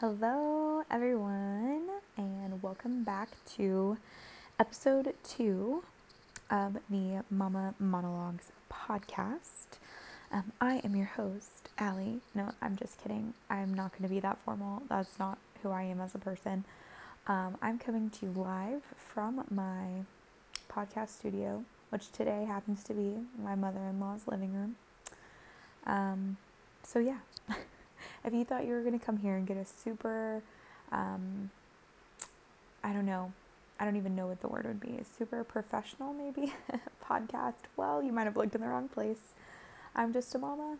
Hello, everyone, and welcome back to episode two of the Mama Monologues podcast. Um, I am your host, Allie. No, I'm just kidding. I'm not going to be that formal. That's not who I am as a person. Um, I'm coming to you live from my podcast studio, which today happens to be my mother in law's living room. Um, so, yeah. if you thought you were going to come here and get a super, um, I don't know, I don't even know what the word would be, a super professional maybe podcast, well, you might have looked in the wrong place. I'm just a mama,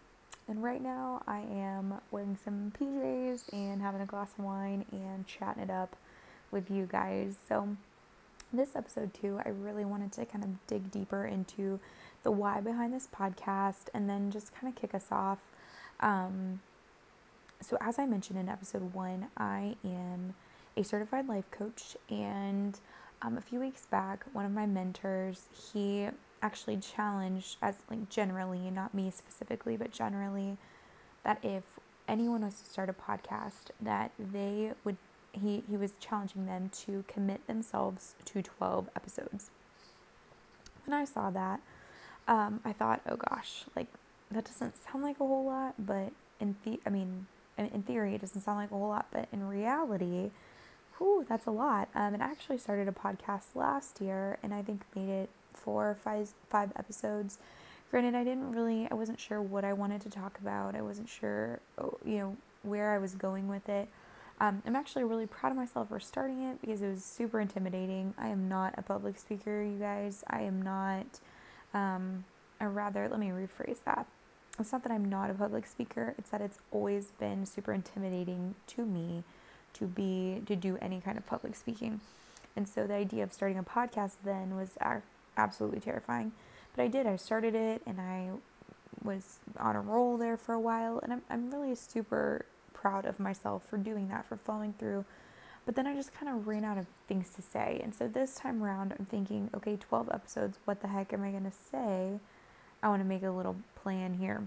and right now I am wearing some PJs and having a glass of wine and chatting it up with you guys. So, this episode, too, I really wanted to kind of dig deeper into the why behind this podcast and then just kind of kick us off. Um, so, as I mentioned in episode one, I am a certified life coach, and um, a few weeks back, one of my mentors he actually challenged, as like generally, not me specifically, but generally, that if anyone was to start a podcast, that they would he he was challenging them to commit themselves to 12 episodes. When I saw that, um, I thought, oh gosh, like that doesn't sound like a whole lot, but in the I mean in theory, it doesn't sound like a whole lot, but in reality, whew, that's a lot. Um, and I actually started a podcast last year, and I think made it four or five five episodes. Granted, I didn't really, I wasn't sure what I wanted to talk about. I wasn't sure, oh, you know, where I was going with it. Um, I'm actually really proud of myself for starting it because it was super intimidating. I am not a public speaker, you guys. I am not, um, or rather, let me rephrase that it's not that I'm not a public speaker, it's that it's always been super intimidating to me to be to do any kind of public speaking. And so the idea of starting a podcast then was absolutely terrifying. But I did. I started it and I was on a roll there for a while and I'm I'm really super proud of myself for doing that, for following through. But then I just kind of ran out of things to say. And so this time around I'm thinking, okay, 12 episodes, what the heck am I going to say? I want to make a little plan here.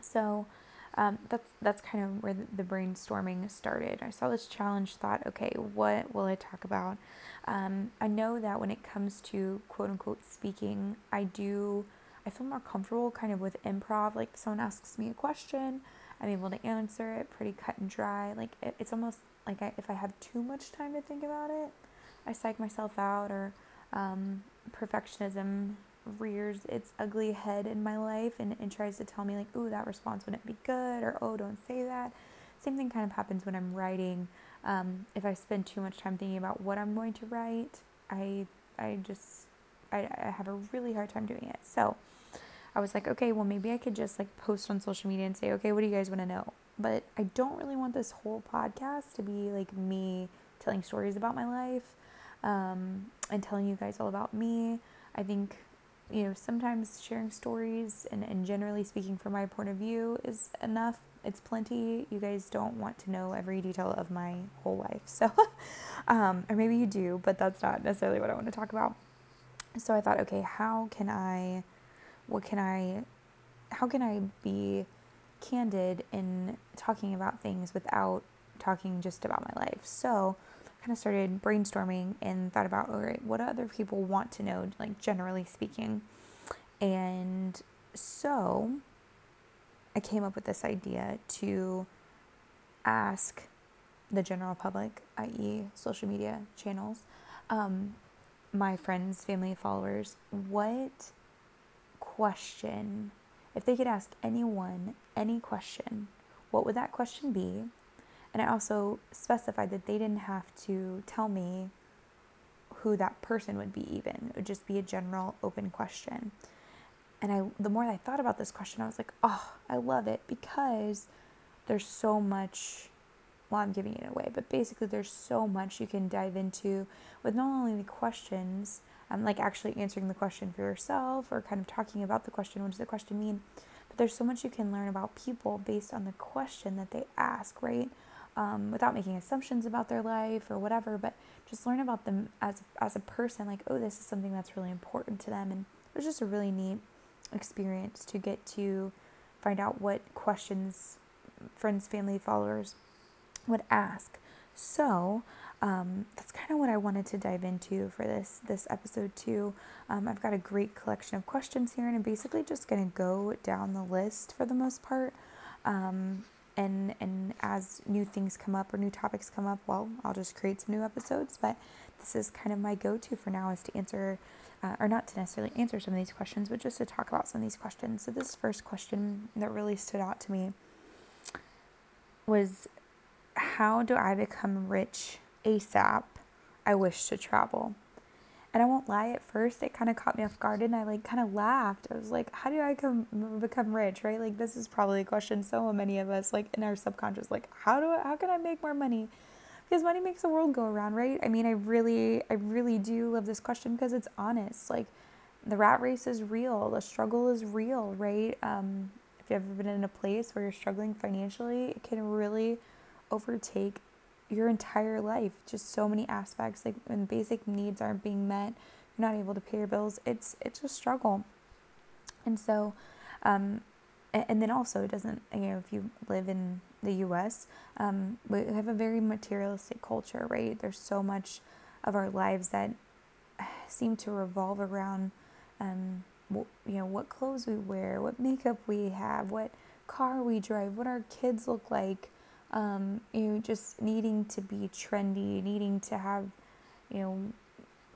So um, that's that's kind of where the, brainstorming started. I saw this challenge, thought, okay, what will I talk about? Um, I know that when it comes to quote unquote speaking, I do I feel more comfortable kind of with improv. Like someone asks me a question, I'm able to answer it pretty cut and dry. Like it, it's almost like I, if I have too much time to think about it, I psych myself out or um, perfectionism rears its ugly head in my life and, and tries to tell me like oh that response wouldn't be good or oh don't say that. Same thing kind of happens when i'm writing. Um, if i spend too much time thinking about what i'm going to write i i just I, I have a really hard time doing it. So i was like okay well maybe i could just like post on social media and say okay what do you guys want to know but i don't really want this whole podcast to be like me telling stories about my life um, and telling you guys all about me. I think you know, sometimes sharing stories and, and generally speaking from my point of view is enough. It's plenty. You guys don't want to know every detail of my whole life. So, um, or maybe you do, but that's not necessarily what I want to talk about. So I thought, okay, how can I, what can I, how can I be candid in talking about things without talking just about my life? So, kind of started brainstorming and thought about, all right, what do other people want to know, like generally speaking? And so I came up with this idea to ask the general public, i.e., social media channels, um, my friends, family, followers, what question, if they could ask anyone any question, what would that question be? And I also specified that they didn't have to tell me who that person would be even. It would just be a general open question. And I the more I thought about this question, I was like, "Oh, I love it because there's so much well, I'm giving it away, but basically there's so much you can dive into with not only the questions, um, like actually answering the question for yourself or kind of talking about the question, what does the question mean? But there's so much you can learn about people based on the question that they ask, right? Um, without making assumptions about their life or whatever, but just learn about them as as a person. Like, oh, this is something that's really important to them, and it was just a really neat experience to get to find out what questions friends, family, followers would ask. So um, that's kind of what I wanted to dive into for this this episode too. Um, I've got a great collection of questions here, and I'm basically just going to go down the list for the most part. Um, and and as new things come up or new topics come up, well, I'll just create some new episodes. But this is kind of my go-to for now is to answer, uh, or not to necessarily answer some of these questions, but just to talk about some of these questions. So this first question that really stood out to me was, how do I become rich ASAP? I wish to travel. And I won't lie, at first it kind of caught me off guard and I like kind of laughed. I was like, how do I come, become rich, right? Like this is probably a question so many of us like in our subconscious like how do I, how can I make more money? Because money makes the world go around, right? I mean, I really I really do love this question because it's honest. Like the rat race is real, the struggle is real, right? Um, if you've ever been in a place where you're struggling financially, it can really overtake your entire life. Just so many aspects, like when basic needs aren't being met, you're not able to pay your bills. It's it's a struggle, and so, um, and, then also it doesn't. You know, if you live in the U.S., um, we have a very materialistic culture, right? There's so much of our lives that seem to revolve around, um, you know, what clothes we wear, what makeup we have, what car we drive, what our kids look like um, you know, just needing to be trendy, needing to have, you know,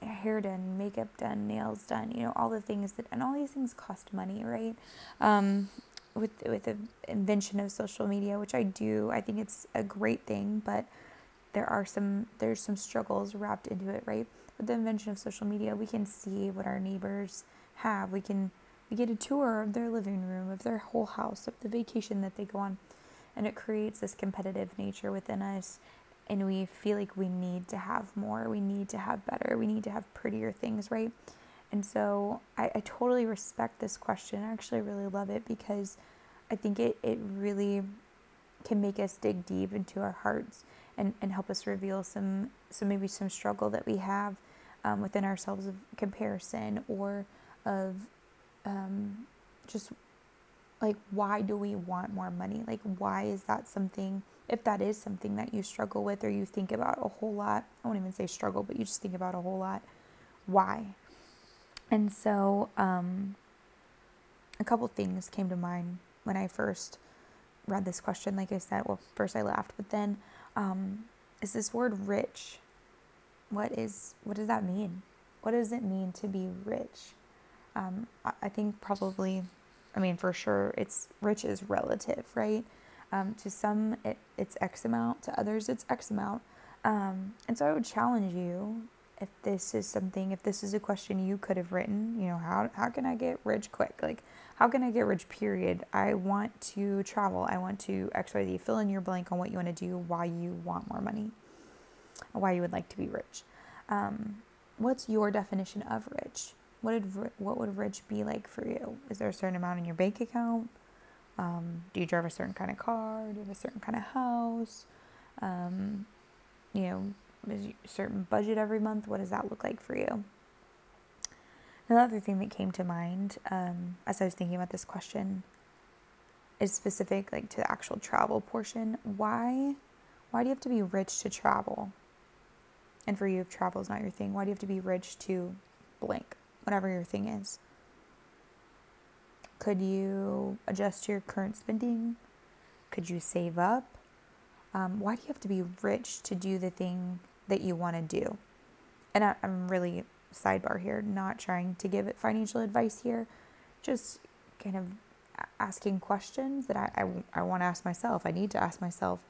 hair done, makeup done, nails done, you know, all the things that, and all these things cost money, right? Um, with with the invention of social media, which I do, I think it's a great thing, but there are some there's some struggles wrapped into it, right? With the invention of social media, we can see what our neighbors have. We can we get a tour of their living room, of their whole house, of the vacation that they go on and it creates this competitive nature within us. And we feel like we need to have more. We need to have better. We need to have prettier things right? And so i, I totally respect this question. I actually really love it because i think it, it really can make us dig deep into our hearts and, and help us reveal some some maybe some struggle that we have um, within ourselves of comparison or of um, just like why do we want more money? Like why is that something if that is something that you struggle with or you think about a whole lot i won't even say struggle but you just think about a whole lot why? And so um, a couple things came to mind when i first read this question. Like i said well first i laughed but then um, is this word rich? What is what does that mean? What does it mean to be rich? Um, I, I think probably I mean, for sure, it's rich is relative, right? Um, to some, it, it's X amount, to others, it's X amount. Um, and so I would challenge you if this is something, if this is a question you could have written, you know, how, how can I get rich quick? Like, how can I get rich, period? I want to travel. I want to XYZ. Fill in your blank on what you want to do, why you want more money, why you would like to be rich. Um, what's your definition of rich? What did what would rich be like for you? Is there a certain amount in your bank account? Um, do you drive a certain kind of car? Do you have a certain kind of house? Um, you know, is a certain budget every month? What does that look like for you? Another thing that came to mind um, as I was thinking about this question is specific, like to the actual travel portion. Why, why do you have to be rich to travel? And for you, if travel is not your thing, why do you have to be rich to blank? Whatever your thing is. Could you adjust your current spending? Could you save up? Um, why do you have to be rich to do the thing that you want to do? And I, I'm really sidebar here, not trying to give it financial advice here, just kind of asking questions that I, I, I want to ask myself. I need to ask myself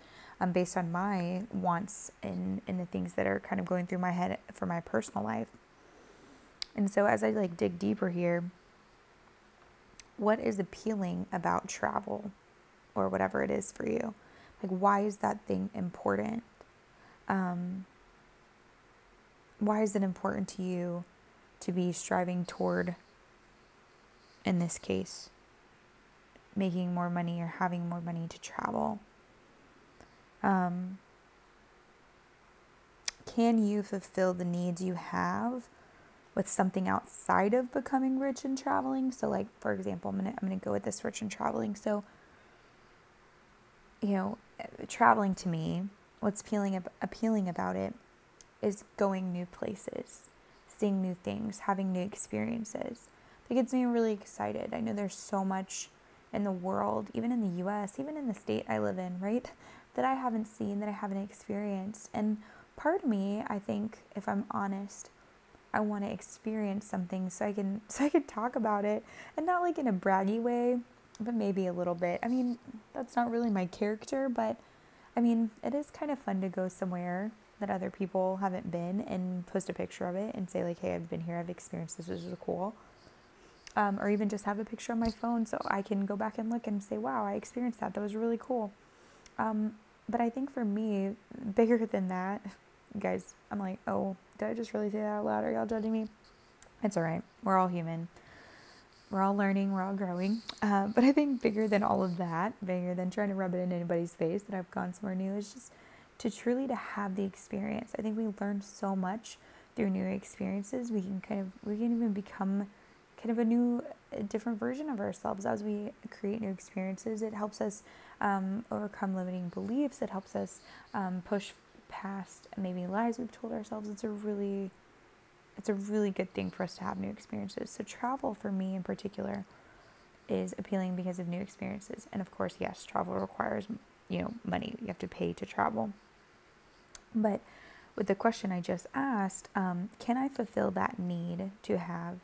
um, based on my wants and, and the things that are kind of going through my head for my personal life. And so as I like dig deeper here, what is appealing about travel or whatever it is for you? Like why is that thing important? Um, why is it important to you to be striving toward in this case making more money or having more money to travel? Um, can you fulfill the needs you have with something outside of becoming rich and traveling. So like for example, I'm to I'm to go with this rich and traveling. So you know, traveling to me what's appealing appealing about it is going new places, seeing new things, having new experiences. That gets me really excited. I know there's so much in the world, even in the US, even in the state I live in, right? That I haven't seen, that I haven't experienced. And part of me, I think, if I'm honest, I want to experience something so I can so I can talk about it and not like in a braggy way, but maybe a little bit. I mean, that's not really my character, but I mean, it is kind of fun to go somewhere that other people haven't been and post a picture of it and say like, "Hey, I've been here. I've experienced this. This is cool." Um, or even just have a picture on my phone so I can go back and look and say, "Wow, I experienced that. That was really cool." Um, but I think for me, bigger than that, guys, I'm like, "Oh, did I just really say that out loud? Are y'all judging me?" It's all right. We're all human. We're all learning. We're all growing. Uh, but I think bigger than all of that, bigger than trying to rub it in anybody's face that I've gone somewhere new, is just to truly to have the experience. I think we learn so much through new experiences. We can kind of we can even become kind of a new, a different version of ourselves as we create new experiences. It helps us um, overcome limiting beliefs. It helps us um, push past maybe lies we've told ourselves. It's a really it's a really good thing for us to have new experiences. So travel for me in particular is appealing because of new experiences. And of course, yes, travel requires, you know, money. You have to pay to travel. But with the question I just asked, um, can I fulfill that need to have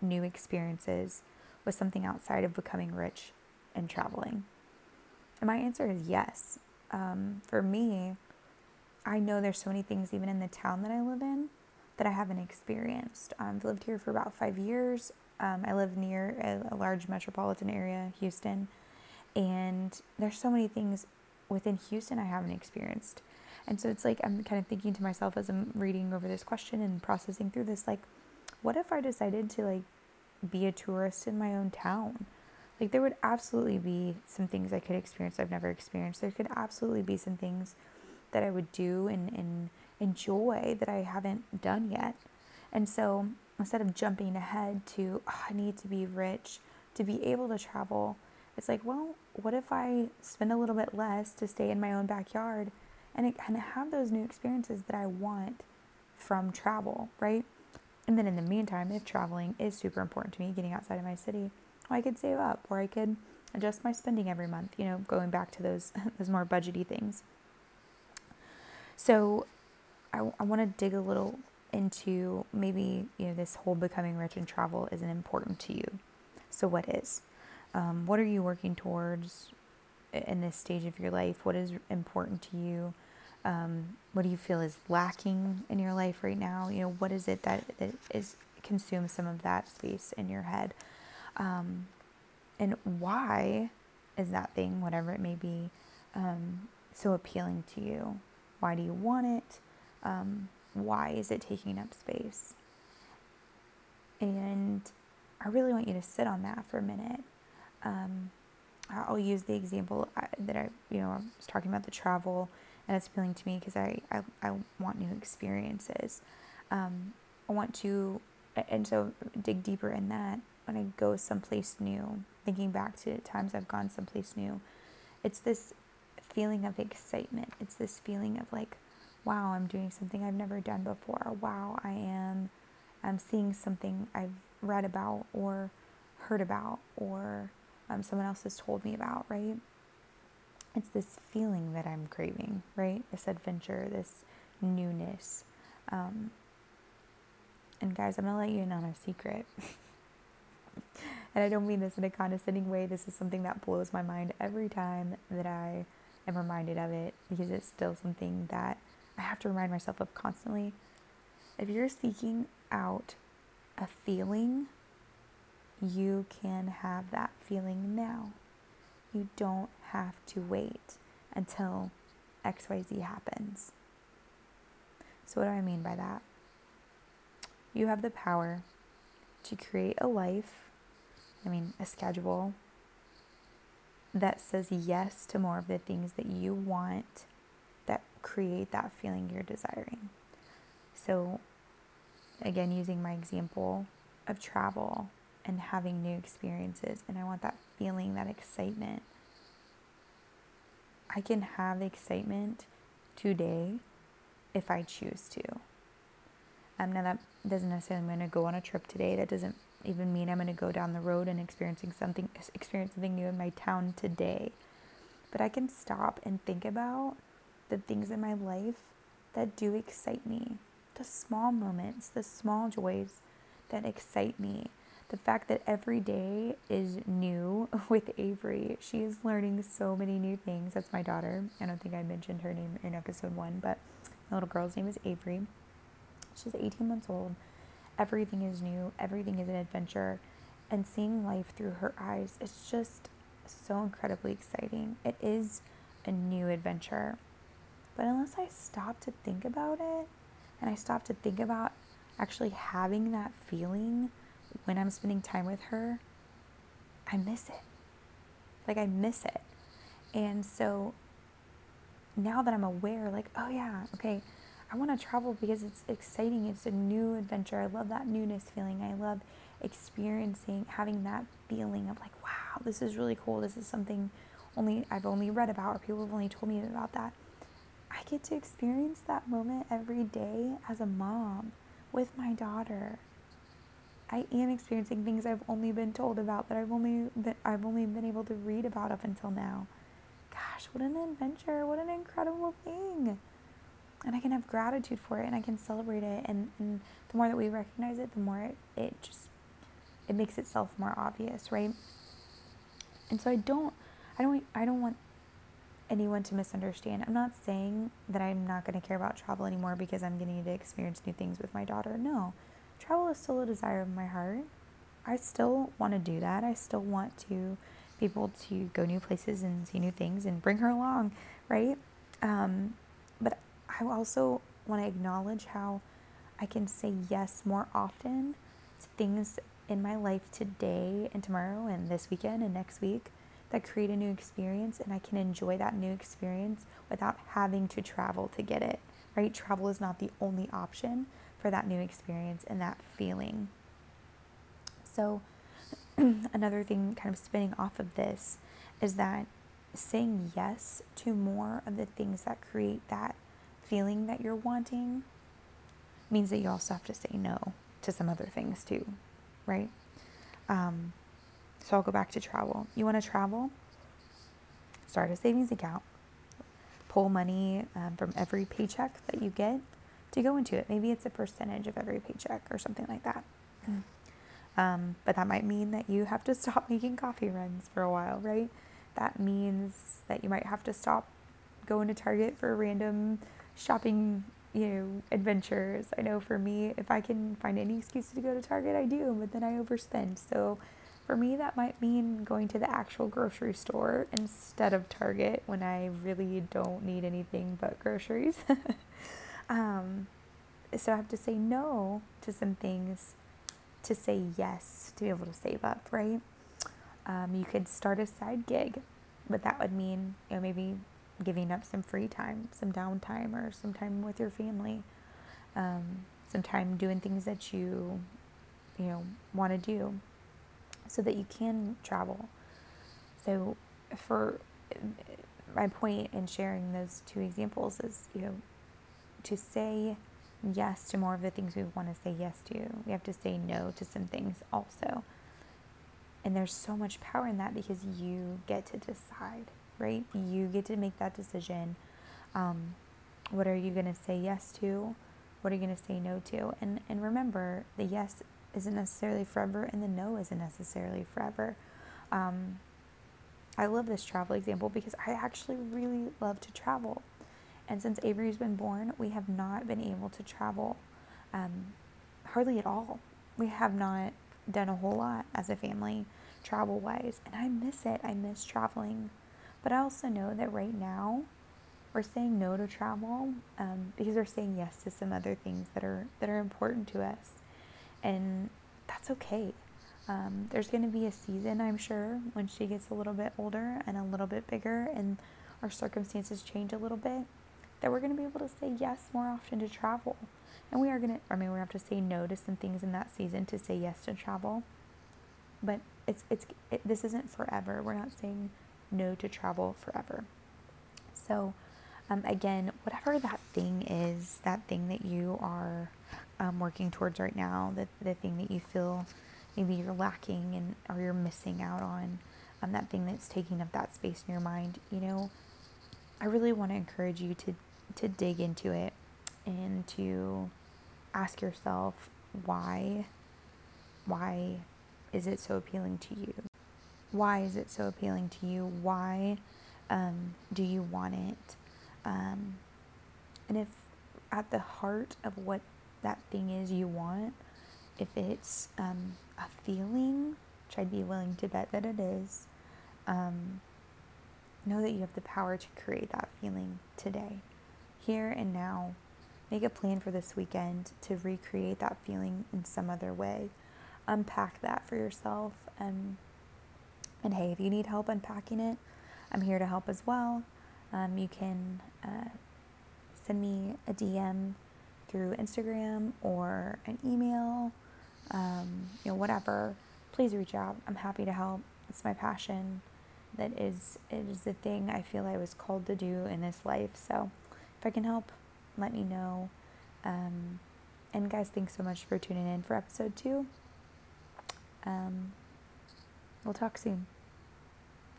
new experiences with something outside of becoming rich and traveling? And my answer is yes. Um, for me, I know there's so many things, even in the town that I live in, that I haven't experienced. Um, I've lived here for about five years. Um, I live near a, a large metropolitan area, Houston, and there's so many things within Houston I haven't experienced. And so it's like I'm kind of thinking to myself as I'm reading over this question and processing through this like what if I decided to like be a tourist in my own town? Like there would absolutely be some things I could experience I've never experienced. There could absolutely be some things that I would do and, and enjoy that I haven't done yet. And so instead of jumping ahead to, oh, I need to be rich to be able to travel, it's like, well, what if I spend a little bit less to stay in my own backyard and of have those new experiences that I want from travel, right? And then in the meantime, if traveling is super important to me, getting outside of my city, well, I could save up or I could adjust my spending every month, you know, going back to those those more budgety things. So I, I want to dig a little into maybe you know this whole becoming rich and travel isn't important to you. So what is? Um, what are you working towards in this stage of your life? What is important to you? Um, what do you feel is lacking in your life right now? You know, what is it that, that is consumes some of that space in your head? Um, and why is that thing, whatever it may be, um, so appealing to you? Why do you want it? Um, why is it taking up space? And I really want you to sit on that for a minute. Um, I'll use the example uh, that I, you know, I was talking about the travel, and it's appealing to me because I, I, I want new experiences. Um, I want to, and so dig deeper in that when I go someplace new, thinking back to times I've gone someplace new, it's this feeling of excitement. It's this feeling of like, wow, I'm doing something I've never done before. Wow, I am I'm seeing something I've read about or heard about or um, someone else has told me about, right? It's this feeling that I'm craving, right? This adventure, this newness. Um, and guys, I'm gonna let you in on a secret. and I don't mean this in a condescending way. This is something that blows my mind every time that I am reminded of it because it's still something that I have to remind myself of constantly. If you're seeking out a feeling, you can have that feeling now. You don't have to wait until XYZ happens. So, what do I mean by that? You have the power to create a life, I mean, a schedule that says yes to more of the things that you want that create that feeling you're desiring. So, again, using my example of travel and having new experiences, and I want that feeling, that excitement. I can have excitement today if I choose to. Um, now that doesn't necessarily mean I'm going to go on a trip today. That doesn't even mean I'm going to go down the road and experiencing something, experience something new in my town today. But I can stop and think about the things in my life that do excite me, the small moments, the small joys that excite me. The fact that every day is new with Avery. She is learning so many new things. That's my daughter. I don't think I mentioned her name in episode one, but the little girl's name is Avery. She's 18 months old. Everything is new, everything is an adventure. And seeing life through her eyes is just so incredibly exciting. It is a new adventure. But unless I stop to think about it and I stop to think about actually having that feeling when I'm spending time with her, I miss it. Like, I miss it. And so now that I'm aware, like, oh yeah, okay, I want to travel because it's exciting. It's a new adventure. I love that newness feeling. I love experiencing, having that feeling of like, wow, this is really cool. This is something only I've only read about or people have only told me about that. I get to experience that moment every day as a mom with my daughter. I am experiencing things I've only been told about that I've only been, I've only been able to read about up until now. Gosh, what an adventure! What an incredible thing! And I can have gratitude for it, and I can celebrate it. And, and the more that we recognize it, the more it, it just it makes itself more obvious, right? And so I don't, I don't, I don't want anyone to misunderstand. I'm not saying that I'm not going to care about travel anymore because I'm getting to experience new things with my daughter. No, travel is still a desire of my heart. I still want to do that. I still want to be able to go new places and see new things and bring her along, right? Um, but I also want to acknowledge how I can say yes more often to things in my life today and tomorrow and this weekend and next week that create a new experience and I can enjoy that new experience without having to travel to get it, right? Travel is not the only option for that new experience and that feeling. So, another thing kind of spinning off of this is that saying yes to more of the things that create that feeling that you're wanting means that you also have to say no to some other things too, right? Um, so I'll go back to travel. You want to travel? Start a savings account. Pull money um, from every paycheck that you get to go into it. Maybe it's a percentage of every paycheck or something like that. Mm. Um, but that might mean that you have to stop making coffee runs for a while, right? That means that you might have to stop going to Target for random shopping, you know, adventures. I know for me, if I can find any excuse to go to Target, I do, but then I overspend. So for me, that might mean going to the actual grocery store instead of Target when I really don't need anything but groceries. um, so I have to say no to some things to say yes to be able to save up, right? Um, you could start a side gig, but that would mean you know maybe giving up some free time, some downtime, or some time with your family, um, some time doing things that you you know want to do so that you can travel. So, for my point in sharing those two examples is, you know, to say yes to more of the things we want to say yes to, we have to say no to some things also. And there's so much power in that because you get to decide, right? You get to make that decision. Um, what are you going to say yes to? What are you going to say no to? And and remember, the yes isn't necessarily forever and the no isn't necessarily forever. Um, I love this travel example because I actually really love to travel. And since Avery's been born, we have not been able to travel um, hardly at all. We have not done a whole lot as a family travel wise. And I miss it. I miss traveling. But I also know that right now we're saying no to travel um, because we're saying yes to some other things that are that are important to us and that's okay. Um, there's going to be a season, I'm sure, when she gets a little bit older and a little bit bigger and our circumstances change a little bit, that we're going to be able to say yes more often to travel. And we are going to, I mean, we have to say no to some things in that season to say yes to travel. But it's, it's, it, this isn't forever. We're not saying no to travel forever. So, Um, again, whatever that thing is, that thing that you are um, working towards right now, the, the thing that you feel maybe you're lacking and or you're missing out on, um, that thing that's taking up that space in your mind, you know, I really want to encourage you to to dig into it and to ask yourself why why is it so appealing to you? Why is it so appealing to you? Why um, do you want it? Um, and if at the heart of what that thing is you want, if it's um, a feeling, which I'd be willing to bet that it is, um, know that you have the power to create that feeling today, here and now. Make a plan for this weekend to recreate that feeling in some other way. Unpack that for yourself. And, and hey, if you need help unpacking it, I'm here to help as well. Um, you can uh, send me a DM through Instagram or an email, um, you know, whatever. Please reach out. I'm happy to help. It's my passion. That is, it is the thing I feel I was called to do in this life. So, if I can help, let me know. Um, and guys, thanks so much for tuning in for episode two. Um, we'll talk soon.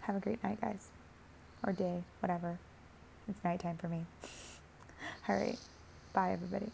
Have a great night, guys, or day, whatever. It's nighttime for me. All right. Bye, everybody.